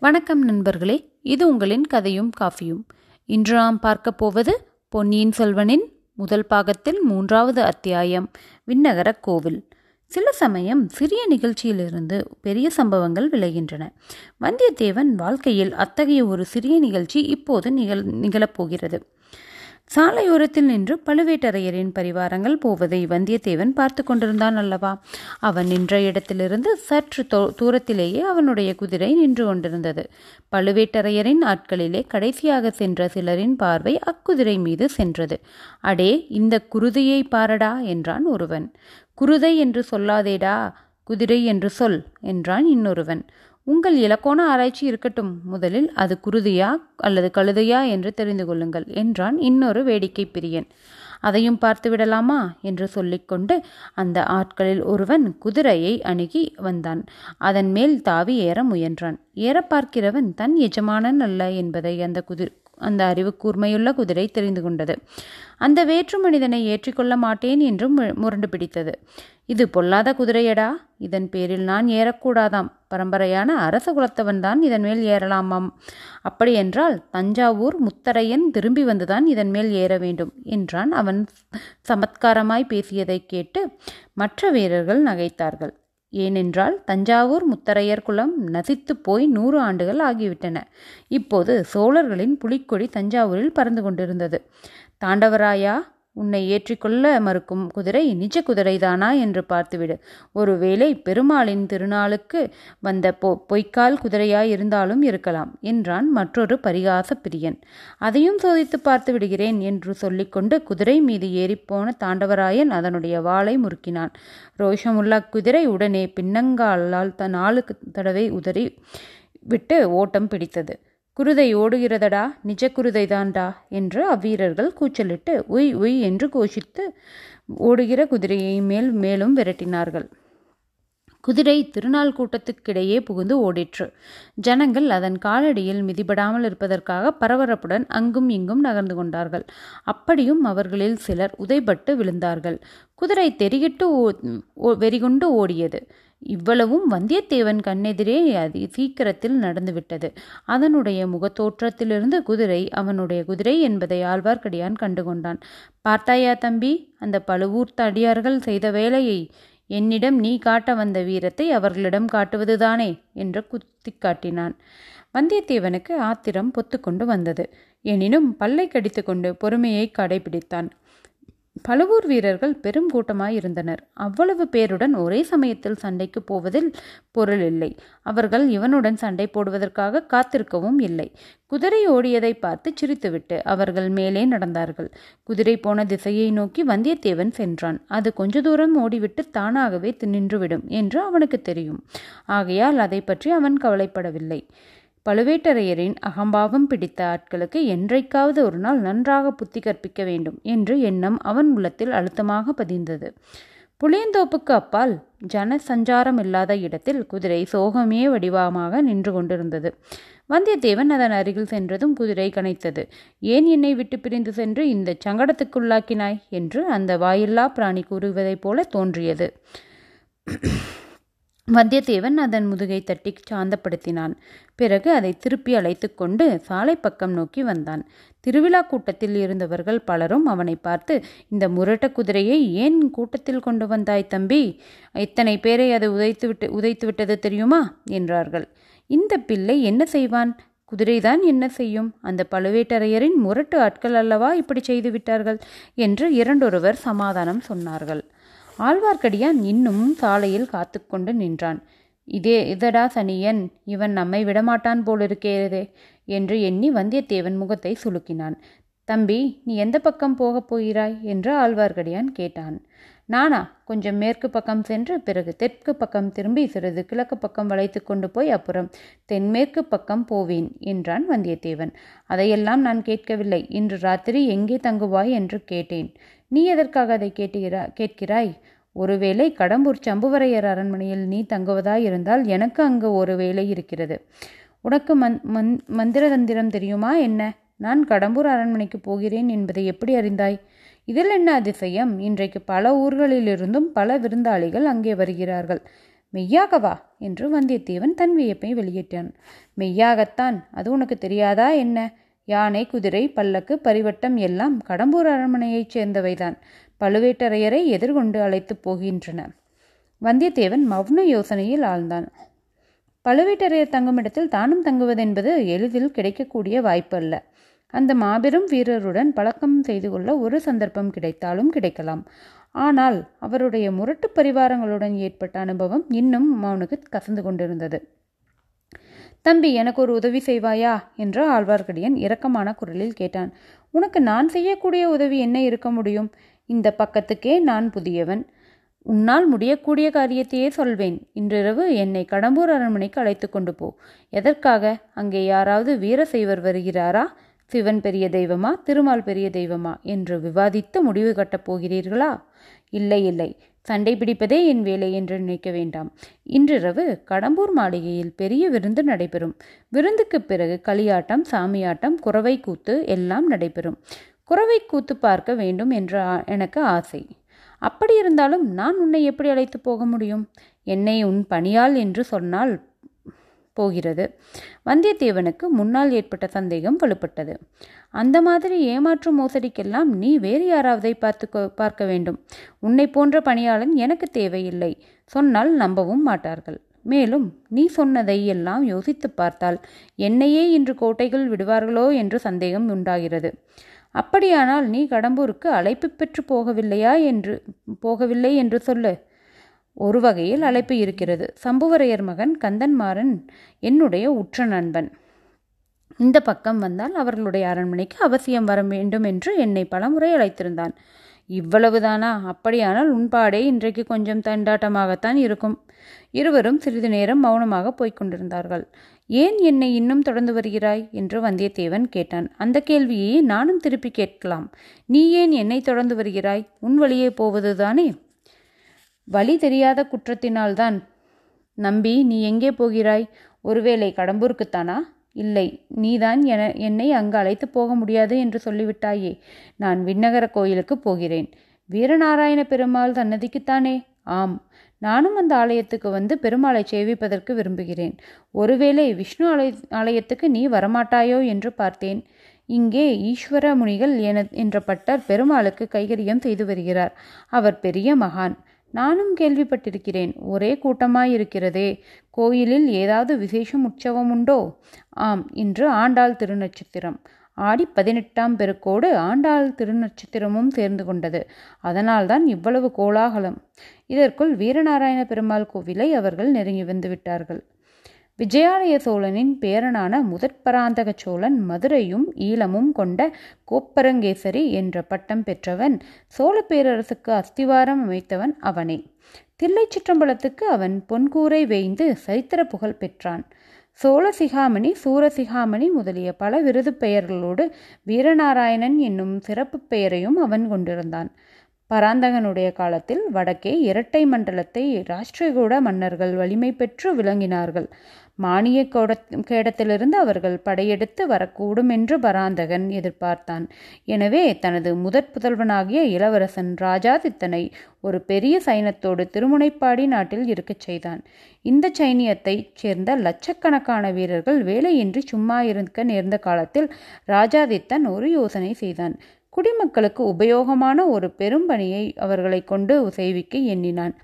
வணக்கம் நண்பர்களே இது உங்களின் கதையும் காஃபியும். இன்று நாம் பார்க்க போவது பொன்னியின் செல்வனின் முதல் பாகத்தில் மூன்றாவது அத்தியாயம் விண்ணகர கோவில். சில சமயம் சிறிய நிகழ்ச்சியிலிருந்து பெரிய சம்பவங்கள் விளைகின்றன. வந்தியத்தேவன் வாழ்க்கையில் அத்தகைய ஒரு சிறிய நிகழ்ச்சி இப்போது நிகழ் நிகழப்போகிறது சாலையோரத்தில் நின்று பழுவேட்டரையரின் பரிவாரங்கள் போவதை வந்தியத்தேவன் பார்த்து கொண்டிருந்தான் அல்லவா? அவன் நின்ற இடத்திலிருந்து சற்று தூரத்திலேயே அவனுடைய குதிரை நின்று கொண்டிருந்தது. பழுவேட்டரையரின் ஆட்களிலே கடைசியாக சென்ற சிலரின் பார்வை அக்குதிரை மீது சென்றது. அடே இந்த குருதையை பாரடா என்றான் ஒருவன். குருதை என்று சொல்லாதேடா குதிரை என்று சொல் என்றான் இன்னொருவன். உங்கள் இலக்கோண ஆராய்ச்சி இருக்கட்டும். முதலில் அது குருதியா அல்லது கழுதையா என்று தெரிந்து கொள்ளுங்கள் என்றான் இன்னொரு வேடிக்கை பிரியன். அதையும் பார்த்து விடலாமா என்று சொல்லிக்கொண்டு அந்த ஆட்களில் ஒருவன் குதிரையை அணுகி வந்தான். அதன் மேல் தாவி ஏற முயன்றான். ஏற பார்க்கிறவன் தன் எஜமானன் அல்ல என்பதை அந்த குதிர் அந்த அறிவு கூர்மையுள்ள குதிரை தெரிந்து கொண்டது. அந்த வேற்று மனிதனை ஏற்றிக்கொள்ள மாட்டேன் என்றும் முரண்டு பிடித்தது. இது பொல்லாத குதிரையடா. இதன் பேரில் நான் ஏறக்கூடாதாம். பரம்பரையான அரச குலத்தவன்தான் இதன் மேல் ஏறலாமாம். அப்படியென்றால் தஞ்சாவூர் முத்தரையன் திரும்பி வந்துதான் இதன் மேல் ஏற வேண்டும் என்றான் அவன். சமத்காரமாய் பேசியதைக் கேட்டு மற்ற வீரர்கள் நகைத்தார்கள். ஏனென்றால் தஞ்சாவூர் முத்தரையர் குலம் நசித்து போய் நூறு ஆண்டுகள் ஆகிவிட்டன. இப்போது சோழர்களின் புலிக்கொடி தஞ்சாவூரில் பறந்து கொண்டிருந்தது. தாண்டவராயா உன்னை ஏற்றிக்கொள்ள மறுக்கும் குதிரை நிஜ குதிரைதானா என்று பார்த்துவிடு. ஒருவேளை பெருமாளின் திருநாளுக்கு வந்த பொ பொய்க்கால் குதிரையாய் இருந்தாலும் இருக்கலாம் என்றான் மற்றொரு பரிகாச பிரியன். அதையும் சோதித்து பார்த்து விடுகிறேன் என்று சொல்லிக்கொண்டு குதிரை மீது ஏறிப்போன தாண்டவராயன் அதனுடைய வாளை முறுக்கினான். ரோஷமுள்ள குதிரை உடனே பின்னங்காலால் த நாலு தடவை உதறி விட்டு ஓட்டம் பிடித்தது. குருதை ஓடுகிறதடா நிஜ குருதைதான்டா என்று அவ்வீரர்கள் கூச்சலிட்டு உய் உய் என்று கோஷித்து ஓடுகிற குதிரையை மேல் மேலும் விரட்டினார்கள். குதிரை திருநாள் கூட்டத்துக்கிடையே புகுந்து ஓடிற்று. ஜனங்கள் அதன் காலடியில் மிதிபடாமல் இருப்பதற்காக பரபரப்புடன் அங்கும் இங்கும் நகர்ந்து கொண்டார்கள். அப்படியும் அவர்களில் சிலர் உதைபட்டு விழுந்தார்கள். குதிரை தெரிகிட்டு வெறிகொண்டு ஓடியது. இவ்வளவும் வந்தியத்தேவன் கண்ணெதிரே அது சீக்கிரத்தில் நடந்துவிட்டது. அதனுடைய முகத்தோற்றத்திலிருந்து குதிரை அவனுடைய குதிரை என்பதை ஆழ்வார்க்கடியான் கண்டுகொண்டான். பார்த்தாயா தம்பி அந்த பழுவூர்த்த அடியார்கள் செய்த வேலையை என்னிடம் நீ காட்ட வந்த வீரத்தை அவர்களிடம் காட்டுவதுதானே என்று குத்தி காட்டினான். வந்தியத்தேவனுக்கு ஆத்திரம் பொத்துக்கொண்டு வந்தது. எனினும் பல்லை கடித்துக்கொண்டு பொறுமையை கடைபிடித்தான். பழுவூர் வீரர்கள் பெரும் கூட்டமாய் இருந்தனர். அவ்வளவு பேருடன் ஒரே சமயத்தில் சண்டைக்கு போவதில் பொருள் இல்லை. அவர்கள் இவனுடன் சண்டை போடுவதற்காக காத்திருக்கவும் இல்லை. குதிரை ஓடியதை பார்த்து சிரித்துவிட்டு அவர்கள் மேலே நடந்தார்கள். குதிரை போன திசையை நோக்கி வந்தியத்தேவன் சென்றான். அது கொஞ்ச தூரம் ஓடிவிட்டு தானாகவே நின்றுவிடும் என்று அவனுக்கு தெரியும். ஆகையால் அதை பற்றி அவன் கவலைப்படவில்லை. பழுவேட்டரையரின் அகம்பாவம் பிடித்த ஆட்களுக்கு என்றைக்காவது ஒரு நாள் நன்றாக புத்தி கற்பிக்க வேண்டும் என்று எண்ணம் அவன் உள்ளத்தில் அழுத்தமாக பதிந்தது. புளியந்தோப்புக்கு அப்பால் ஜன சஞ்சாரம் இல்லாத இடத்தில் குதிரை சோகமே வடிவமாக நின்று கொண்டிருந்தது. வந்தியத்தேவன் அதன் அருகில் சென்றதும் குதிரை கனைத்தது. ஏன் என்னை விட்டு பிரிந்து சென்று இந்த சங்கடத்துக்குள்ளாக்கினாய்? என்று அந்த வாயில்லா பிராணி கூறுவதைப் போல தோன்றியது. வந்தியத்தேவன் அதன் முதுகை தட்டி சாந்தப்படுத்தினான். பிறகு அதை திருப்பி அழைத்து கொண்டு சாலை பக்கம் நோக்கி வந்தான். திருவிழா கூட்டத்தில் இருந்தவர்கள் பலரும் அவனை பார்த்து இந்த முரட்ட குதிரையை ஏன் கூட்டத்தில் கொண்டு வந்தாய் தம்பி? இத்தனை பேரை அது உதைத்து விட்டு உதைத்து விட்டது தெரியுமா? என்றார்கள். இந்த பிள்ளை என்ன செய்வான்? குதிரைதான் என்ன செய்யும்? அந்த பழுவேட்டரையரின் முரட்டு ஆட்கள் அல்லவா இப்படி செய்து விட்டார்கள்? என்று இரண்டொருவர் சமாதானம் சொன்னார்கள். ஆழ்வார்க்கடியான் இன்னும் சாலையில் காத்து கொண்டு நின்றான். இதே இதடா சனியன் இவன் நம்மை விடமாட்டான் போலிருக்கிறதே என்று எண்ணி வந்தியத்தேவன் முகத்தை சுலுக்கினான். தம்பி நீ எந்த பக்கம் போகப் போகிறாய்? என்று ஆழ்வார்க்கடியான் கேட்டான். நானா கொஞ்சம் மேற்கு பக்கம் சென்று பிறகு தெற்கு பக்கம் திரும்பி சிறிது கிழக்கு பக்கம் வளைத்து கொண்டு போய் அப்புறம் தென்மேற்கு பக்கம் போவேன் என்றான் வந்தியத்தேவன். அதையெல்லாம் நான் கேட்கவில்லை. இன்று ராத்திரி எங்கே தங்குவாய்? என்று கேட்டேன். நீ எதற்காக அதை கேட்டுகிறா கேட்கிறாய்? ஒருவேளை கடம்பூர் சம்புவரையர் அரண்மனையில் நீ தங்குவதாய் இருந்தால் எனக்கு அங்கு ஒரு வேலை இருக்கிறது. உனக்கு மந் மந் மந்திர தந்திரம் தெரியுமா என்ன? நான் கடம்பூர் அரண்மனைக்கு போகிறேன் என்பதை எப்படி அறிந்தாய்? இதில் என்ன அதிசயம்? இன்றைக்கு பல ஊர்களிலிருந்தும் பல விருந்தாளிகள் அங்கே வருகிறார்கள். மெய்யாகவா? என்று வந்தியத்தேவன் தன் வியப்பை வெளியிட்டான் மெய்யாகத்தான். அது உனக்கு தெரியாதா என்ன? யானை குதிரை பல்லக்கு பரிவட்டம் எல்லாம் கடம்பூர் அரண்மனையைச் சேர்ந்தவைதான். பழுவேட்டரையரை எதிர்கொண்டு அழைத்துப் போகின்றன. வந்தியத்தேவன் மௌன யோசனையில் ஆழ்ந்தான். பழுவேட்டரையர் தங்குமிடத்தில் தானும் தங்குவதென்பது எளிதில் கிடைக்கக்கூடிய வாய்ப்பு அல்ல அந்த மாபெரும் வீரருடன் பழக்கம் செய்து கொள்ள ஒரு சந்தர்ப்பம் கிடைத்தாலும் கிடைக்கலாம். ஆனால் அவருடைய முரட்டு பரிவாரங்களுடன் ஏற்பட்ட அனுபவம் இன்னும் அவனுக்கு கசந்து கொண்டிருந்தது. தம்பி எனக்கு ஒரு உதவி செய்வாயா? என்று ஆழ்வார்க்கடியன் இரக்கமான குரலில் கேட்டான். உனக்கு நான் செய்யக்கூடிய உதவி என்ன இருக்க முடியும்? இந்த பக்கத்துக்கே நான் புதியவன். உன்னால் முடியக்கூடிய காரியத்தையே சொல்வேன். இன்றிரவு என்னை கடம்பூர் அரண்மனைக்கு அழைத்து கொண்டு போ. எதற்காக? அங்கே யாராவது வீர செய்வர் வருகிறாரா? சிவன் பெரிய தெய்வமா? திருமால் பெரிய தெய்வமா? என்று விவாதித்து முடிவு கட்டப் போகிறீர்களா? இல்லை இல்லை. சண்டை பிடிப்பதே என் வேலை என்று நினைக்க வேண்டாம். இன்றிரவு கடம்பூர் மாளிகையில் பெரிய விருந்து நடைபெறும். விருந்துக்கு பிறகு களியாட்டம் சாமியாட்டம் குறவை கூத்து எல்லாம் நடைபெறும். குறவை கூத்து பார்க்க வேண்டும் என்று எனக்கு ஆசை. அப்படி இருந்தாலும் நான் உன்னை எப்படி அழைத்து போக முடியும்? என்னை உன் பணியால் என்று சொன்னால் போகிறது. வந்தியத்தேவனுக்கு முன்னால் ஏற்பட்ட சந்தேகம் வலுப்பட்டது. அந்த மாதிரி ஏமாற்று மோசடிக்கெல்லாம் நீ வேறு யாராவதை பார்த்து பார்க்க வேண்டும். உன்னை போன்ற பணியாளன் எனக்கு தேவையில்லை. சொன்னால் நம்பவும் மாட்டார்கள். மேலும் நீ சொன்னதை எல்லாம் யோசித்து பார்த்தால் என்னையே இன்று கோட்டைகள் விடுவார்களோ என்று சந்தேகம் உண்டாகிறது. அப்படியானால் நீ கடம்பூருக்கு அழைப்பு பெற்று போகவில்லையா என்று போகவில்லை என்று சொல்லு. ஒரு வகையில் அழைப்பு இருக்கிறது. சம்புவரையர் மகன் கந்தன்மாறன் என்னுடைய உற்ற நண்பன். இந்த பக்கம் வந்தால் அவர்களுடைய அரண்மனைக்கு அவசியம் வர வேண்டும் என்று என்னை பலமுறை அழைத்திருந்தான். இவ்வளவுதானா? அப்படியானால் உண்பாடே இன்றைக்கு கொஞ்சம் தண்டாட்டமாகத்தான் இருக்கும். இருவரும் சிறிது நேரம் மௌனமாக போய்க் கொண்டிருந்தார்கள் ஏன் என்னை இன்னும் தொடர்ந்து வருகிறாய்? என்று வந்தியத்தேவன் கேட்டான். அந்த கேள்வியை நானும் திருப்பி கேட்கலாம். நீ ஏன் என்னை தொடர்ந்து வருகிறாய்? உன் வழியே போவதுதானே? வழி தெரியாத குற்றத்தினால்தான். நம்பி நீ எங்கே போகிறாய்? ஒருவேளை கடம்பூருக்குத்தானா? இல்லை நீதான் என என்னை அங்கு அழைத்து போக முடியாது என்று சொல்லிவிட்டாயே. நான் விண்ணகர கோயிலுக்கு போகிறேன். வீரநாராயண பெருமாள் சன்னதிக்குத்தானே? ஆம். நானும் அந்த ஆலயத்துக்கு வந்து பெருமாளை சேவிப்பதற்கு விரும்புகிறேன். ஒருவேளை விஷ்ணு ஆலய ஆலயத்துக்கு நீ வரமாட்டாயோ என்று பார்த்தேன். இங்கே ஈஸ்வர முனிகள் என என்ற பட்டர் பெருமாளுக்கு கைகரியம் செய்து வருகிறார். அவர் பெரிய மகான். நானும் கேள்விப்பட்டிருக்கிறேன். ஒரே கூட்டமாயிருக்கிறதே. கோயிலில் ஏதாவது விசேஷம் உற்சவம் உண்டோ? ஆம் இன்று ஆண்டாள் திருநட்சத்திரம். ஆடி பதினெட்டாம் பெருக்கோடு ஆண்டாள் திருநட்சத்திரமும் சேர்ந்து கொண்டது. அதனால்தான் இவ்வளவு கோலாகலம். இதற்குள் வீரநாராயண பெருமாள் கோவிலை அவர்கள் நெருங்கி வந்து விட்டார்கள். விஜயாலய சோழனின் பேரனான முதற்பராந்தக சோழன் மதுரையும் ஈழமும் கொண்ட கோப்பரங்கேசரி என்ற பட்டம் பெற்றவன் சோழ பேரரசுக்கு அஸ்திவாரம் அமைத்தவன் அவனே. தில்லை சிற்றம்பலத்துக்கு அவன் பொன்கூரை வேய்ந்து சரித்திர புகழ் பெற்றான். சோழசிகாமணி சூரசிகாமணி முதலிய பல விருது பெயர்களோடு வீரநாராயணன் என்னும் சிறப்பு பெயரையும் அவன் கொண்டிருந்தான். பராந்தகனுடைய காலத்தில் வடக்கே இரட்டை மண்டலத்தை ராஷ்டிரகூட மன்னர்கள் வலிமை பெற்று விளங்கினார்கள். மானிய கேடத்திலிருந்து அவர்கள் படையெடுத்து வரக்கூடும் என்று பராந்தகன் எதிர்பார்த்தான். எனவே தனது முதற் புதல்வனாகிய இளவரசன் ராஜாதித்தனை ஒரு பெரிய சைனத்தோடு திருமுனைப்பாடி நாட்டில் இருக்கச் செய்தான். இந்த சைனியத்தைச் சேர்ந்த லட்சக்கணக்கான வீரர்கள் வேலையின்றி சும்மா இருக்க நேர்ந்த காலத்தில் ராஜாதித்தன் ஒரு யோசனை செய்தான். குடிமக்களுக்கு உபயோகமான ஒரு பெரும் பணியை அவர்களை கொண்டு செய்விக்க எண்ணினான்.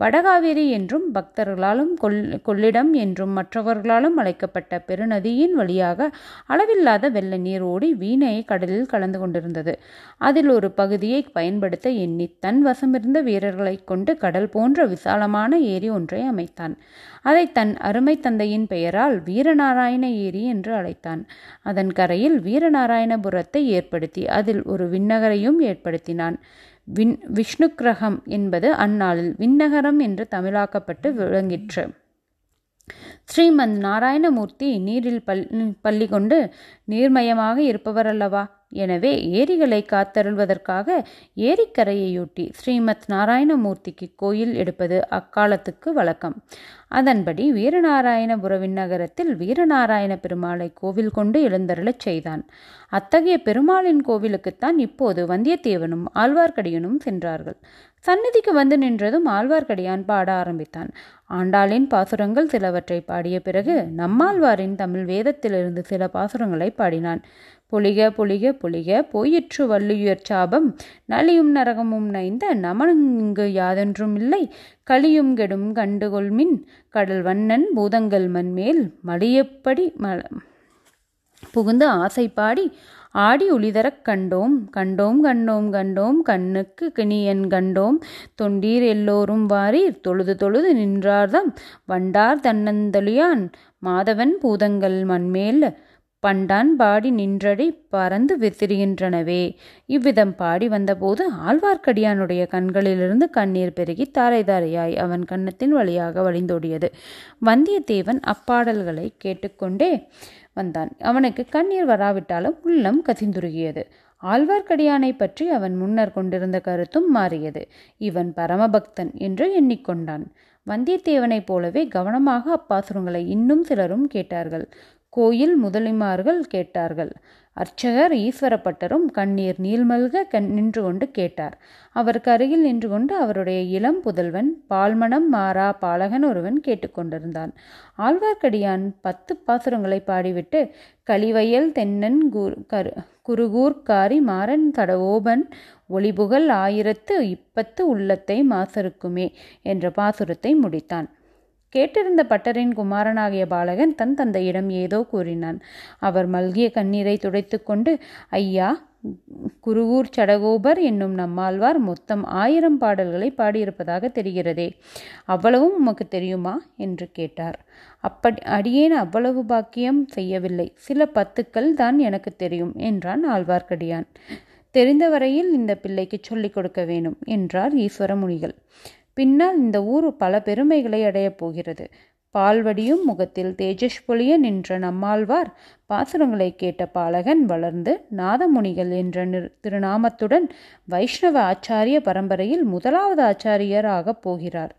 வடகாவேரி என்றும் பக்தர்களாலும் கொள் கொள்ளிடம் என்றும் மற்றவர்களாலும் அழைக்கப்பட்ட பெருநதியின் வழியாக அளவில்லாத வெள்ள நீர் ஓடி வீணையை கடலில் கலந்து கொண்டிருந்தது. அதில் ஒரு பகுதியை பயன்படுத்த எண்ணி தன் வசமிருந்த வீரர்களை கொண்டு கடல் போன்ற விசாலமான ஏரி ஒன்றை அமைத்தான். அதை தன் அருமை தந்தையின் பெயரால் வீரநாராயண ஏரி என்று அழைத்தான். அதன் கரையில் வீரநாராயணபுரத்தை ஏற்படுத்தி அதில் ஒரு விண்ணகரையும் ஏற்படுத்தினான். விண் விஷ்ணு கிரகம் என்பது அந்நாளில் விண்ணகரம் என்று தமிழாக்கப்பட்டு விளங்கிற்று. ஸ்ரீமந்த் நாராயணமூர்த்தி நீரில் பல் பள்ளி கொண்டு நீர்மயமாக இருப்பவர் அல்லவா எனவே ஏரிகளை காத்தருள்வதற்காக ஏரிக்கரையையொட்டி ஸ்ரீமத் நாராயணமூர்த்திக்கு கோயில் எடுப்பது அக்காலத்துக்கு வழக்கம். அதன்படி வீரநாராயணபுர விண்ணகரத்தில் வீரநாராயண பெருமாளை கோவில் கொண்டு எழுந்தருளச் செய்தான். அத்தகைய பெருமாளின் கோவிலுக்குத்தான் இப்போது வந்தியத்தேவனும் ஆழ்வார்க்கடியனும் சென்றார்கள். சந்நிதிக்கு வந்து நின்றதும் ஆழ்வார்க்கடியான் பாட ஆரம்பித்தான். ஆண்டாளின் பாசுரங்கள் சிலவற்றை பாடிய பிறகு நம்மாழ்வாரின் தமிழ் வேதத்திலிருந்து சில பாசுரங்களை பாடினான். பொழிக பொழிக பொழிக போயிற்று வள்ளியுயர் சாபம். நலியும் நரகமும் நைந்த நமனுங்கு யாதென்றும் இல்லை. கலியும் கெடும் கண்டுகொள்மின் கடல் வண்ணன் பூதங்கள் மண்மேல். மடியப்படி ம புகுந்து ஆசை பாடி ஆடி ஒளிதரக் கண்டோம். கண்டோம் கண்டோம் கண்டோம். கண்ணுக்கு கிணியன் கண்டோம். தொண்டீர் எல்லோரும் வாரீர். தொழுது தொழுது நின்றார்தம். வண்டார் தன்னந்தொழியான். மாதவன் பூதங்கள் மண்மேல். பண்டான் பாடி நின்றடி பறந்து வித்திருகின்றனவே. இவ்விதம் பாடி வந்தபோது ஆழ்வார்க்கடியானுடைய கண்களிலிருந்து கண்ணீர் பெருகி தாரை தாரையாய் அவன் கன்னத்தின் வழியாக வழிந்தோடியது. வந்தியத்தேவன் அப்பாடல்களை கேட்டுக்கொண்டே வந்தான். அவனுக்கு கண்ணீர் வராவிட்டாலும் உள்ளம் கசிந்துருகியது. ஆழ்வார்க்கடியானை பற்றி அவன் முன்னர் கொண்டிருந்த கருத்தும் மாறியது. இவன் பரமபக்தன் என்று எண்ணிக்கொண்டான். வந்தியத்தேவனைப் போலவே கவனமாக அப்பாசுரங்களை இன்னும் சிலரும் கேட்டார்கள். கோயில் முதலிமார்கள் கேட்டார்கள். அர்ச்சகர் ஈஸ்வரப்பட்டரும் கண்ணீர் நீள்மல்க கண் நின்று கொண்டு கேட்டார். அவருக்கு அருகில் நின்று கொண்டு அவருடைய இளம் புதல்வன் பால்மணம் மாறா பாலகன் ஒருவன் கேட்டுக்கொண்டிருந்தான். ஆழ்வார்க்கடியான் பத்து பாசுரங்களை பாடிவிட்டு கலிவயல் தென்னன் குரு கரு குருகூர்காரி மாறன் தடவோபன் ஒளிபுகழ் ஆயிரத்து இப்பத்து உள்ளத்தை மாசருக்குமே என்ற பாசுரத்தை முடித்தான். கேட்டிருந்த பட்டரின் குமாரனாகிய பாலகன் தன் தந்தையிடம் ஏதோ கூறினான். அவர் மல்கிய கண்ணீரை துடைத்து கொண்டு ஐயா குருவூர் சடகோபர் என்னும் நம்மாழ்வார் மொத்தம் ஆயிரம் பாடல்களை பாடியிருப்பதாக தெரிகிறதே அவ்வளவும் உமக்கு தெரியுமா என்று கேட்டார். அப்படி அடியேன் அவ்வளவு பாக்கியம் செய்யவில்லை. சில பத்துக்கள் தான் எனக்கு தெரியும் என்றான் ஆழ்வார்க்கடியான். தெரிந்தவரையில் இந்த பிள்ளைக்கு சொல்லிக் கொடுக்க வேணும் என்றார் ஈஸ்வரமுனிகள். பின்னால் இந்த ஊர் பல பெருமைகளை அடையப் போகிறது. பால்வடியும் முகத்தில் தேஜஸ் பொழிய நின்ற நம்மாழ்வார் பாசுரங்களை கேட்ட பாலகன் வளர்ந்து நாதமுனிகள் என்ற திருநாமத்துடன் வைஷ்ணவ ஆச்சாரிய பரம்பரையில் முதலாவது ஆச்சாரியர் ஆகப் போகிறார்.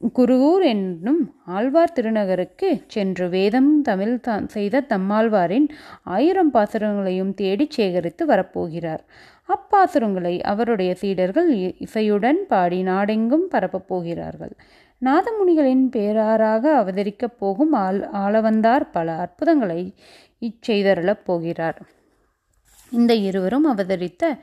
குருவூர் என்னும் ஆழ்வார் திருநகருக்கு சென்று வேதம் தமிழ் தான் செய்த தம்மாழ்வாரின் ஆயிரம் பாசுரங்களையும் தேடி சேகரித்து வரப்போகிறார். அப்பாசுரங்களை அவருடைய சீடர்கள் இசையுடன் பாடி நாடெங்கும் பரப்பப் போகிறார்கள். நாதமுனிகளின் பேராராக அவதரிக்கப் போகும் ஆள் ஆளவந்தார் பல அற்புதங்களை இச்செய்தருளப் போகிறார். இந்த இருவரும் அவதரித்த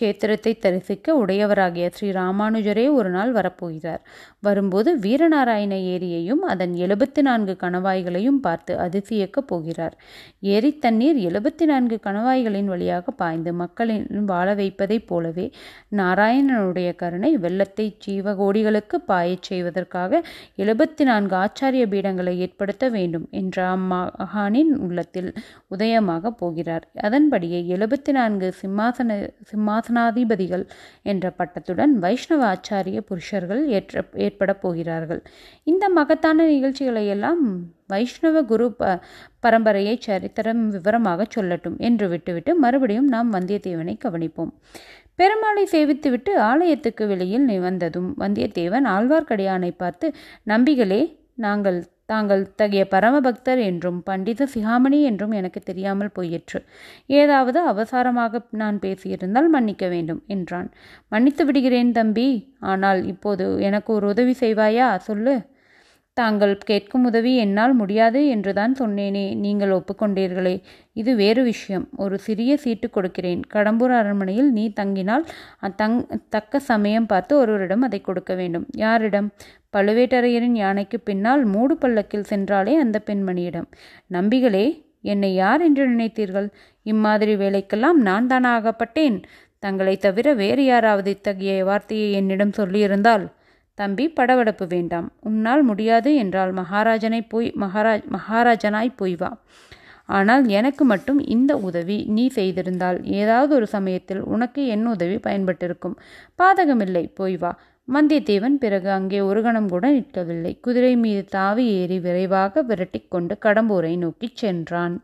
கஷேத்திரத்தை தரிசிக்க உடையவராகிய ஸ்ரீ ராமானுஜரே ஒரு நாள் வரப்போகிறார். வரும்போது வீரநாராயண ஏரியையும் அதன் எழுபத்தி நான்கு கணவாய்களையும் பார்த்து அதிசயக்கப் போகிறார். ஏரி தண்ணீர் எழுபத்தி நான்கு கணவாய்களின் வழியாக பாய்ந்து மக்களின் வாழ வைப்பதைப் போலவே நாராயணனுடைய கருணை வெள்ளத்தை ஜீவகோடிகளுக்கு பாயச் செய்வதற்காக எழுபத்தி நான்கு ஆச்சாரிய பீடங்களை ஏற்படுத்த வேண்டும் என்ற அம்மகானின் உள்ளத்தில் உதயமாக போகிறார். அதன்படியே எழுபத்தி நான்கு சிம்மாசன சிம்மாசனாதிபதிகள் என்ற பட்டத்துடன் வைஷ்ணவ ஆச்சாரிய புருஷர்கள் ஏற்ற ஏற்பட போகிறார்கள். இந்த மகத்தான நிகழ்ச்சிகளை எல்லாம் வைஷ்ணவ குரு ப பரம்பரையை சரித்திரம் விவரமாக சொல்லட்டும் என்று விட்டுவிட்டு மறுபடியும் நாம் வந்தியத்தேவனை கவனிப்போம். பெருமாளை சேவித்துவிட்டு ஆலயத்துக்கு வெளியில் வந்ததும் வந்தியத்தேவன் ஆழ்வார்க்கடியானை பார்த்து நம்பிகளே நாங்கள் தாங்கள் இத்தகைய பரமபக்தர் என்றும் பண்டித சிகாமணி என்றும் எனக்கு தெரியாமல் போயிற்று. ஏதாவது அவசாரமாக நான் பேசியிருந்தால் மன்னிக்க வேண்டும் என்றான். மன்னித்து விடுகிறேன் தம்பி. ஆனால் இப்போது எனக்கு ஒரு உதவி செய்வாயா? சொல்லு. தாங்கள் கேட்கும் உதவி என்னால் முடியாது என்றுதான் சொன்னேனே. நீங்கள் ஒப்புக்கொண்டீர்களே. இது வேறு விஷயம். ஒரு சிறிய சீட்டு கொடுக்கிறேன். கடம்பூர் அரண்மனையில் நீ தங்கினால் தங் தக்க சமயம் பார்த்து ஒருவரிடம் அதை கொடுக்க வேண்டும். யாரிடம்? பழுவேட்டரையரின் யானைக்கு பின்னால் மூடு பல்லக்கில் சென்றாலே அந்த பெண்மணியிடம். நம்பிகளே என்னை யார் என்று நினைத்தீர்கள்? இம்மாதிரி வேலைக்கெல்லாம் நான் தானா ஆகப்பட்டேன். தங்களை தவிர வேறு யாராவது இத்தகைய வார்த்தையை என்னிடம் சொல்லியிருந்தால் தம்பி படவடப்பு வேண்டாம். உன்னால் முடியாது என்றால் மகாராஜனை போய் மகாராஜ் மகாராஜனாய் போய் வா. ஆனால் எனக்கு மட்டும் இந்த உதவி நீ செய்திருந்தால். ஏதாவது ஒரு சமயத்தில் உனக்கு என் உதவி பயன்பட்டிருக்கும். பாதகமில்லை போய் வா. வந்தியத்தேவன் பிறகு அங்கே ஒரு கணம் கூட நிற்கவில்லை. குதிரை மீது தாவி ஏறி விரைவாக விரட்டிக்கொண்டு கடம்பூரை நோக்கிச் சென்றான்.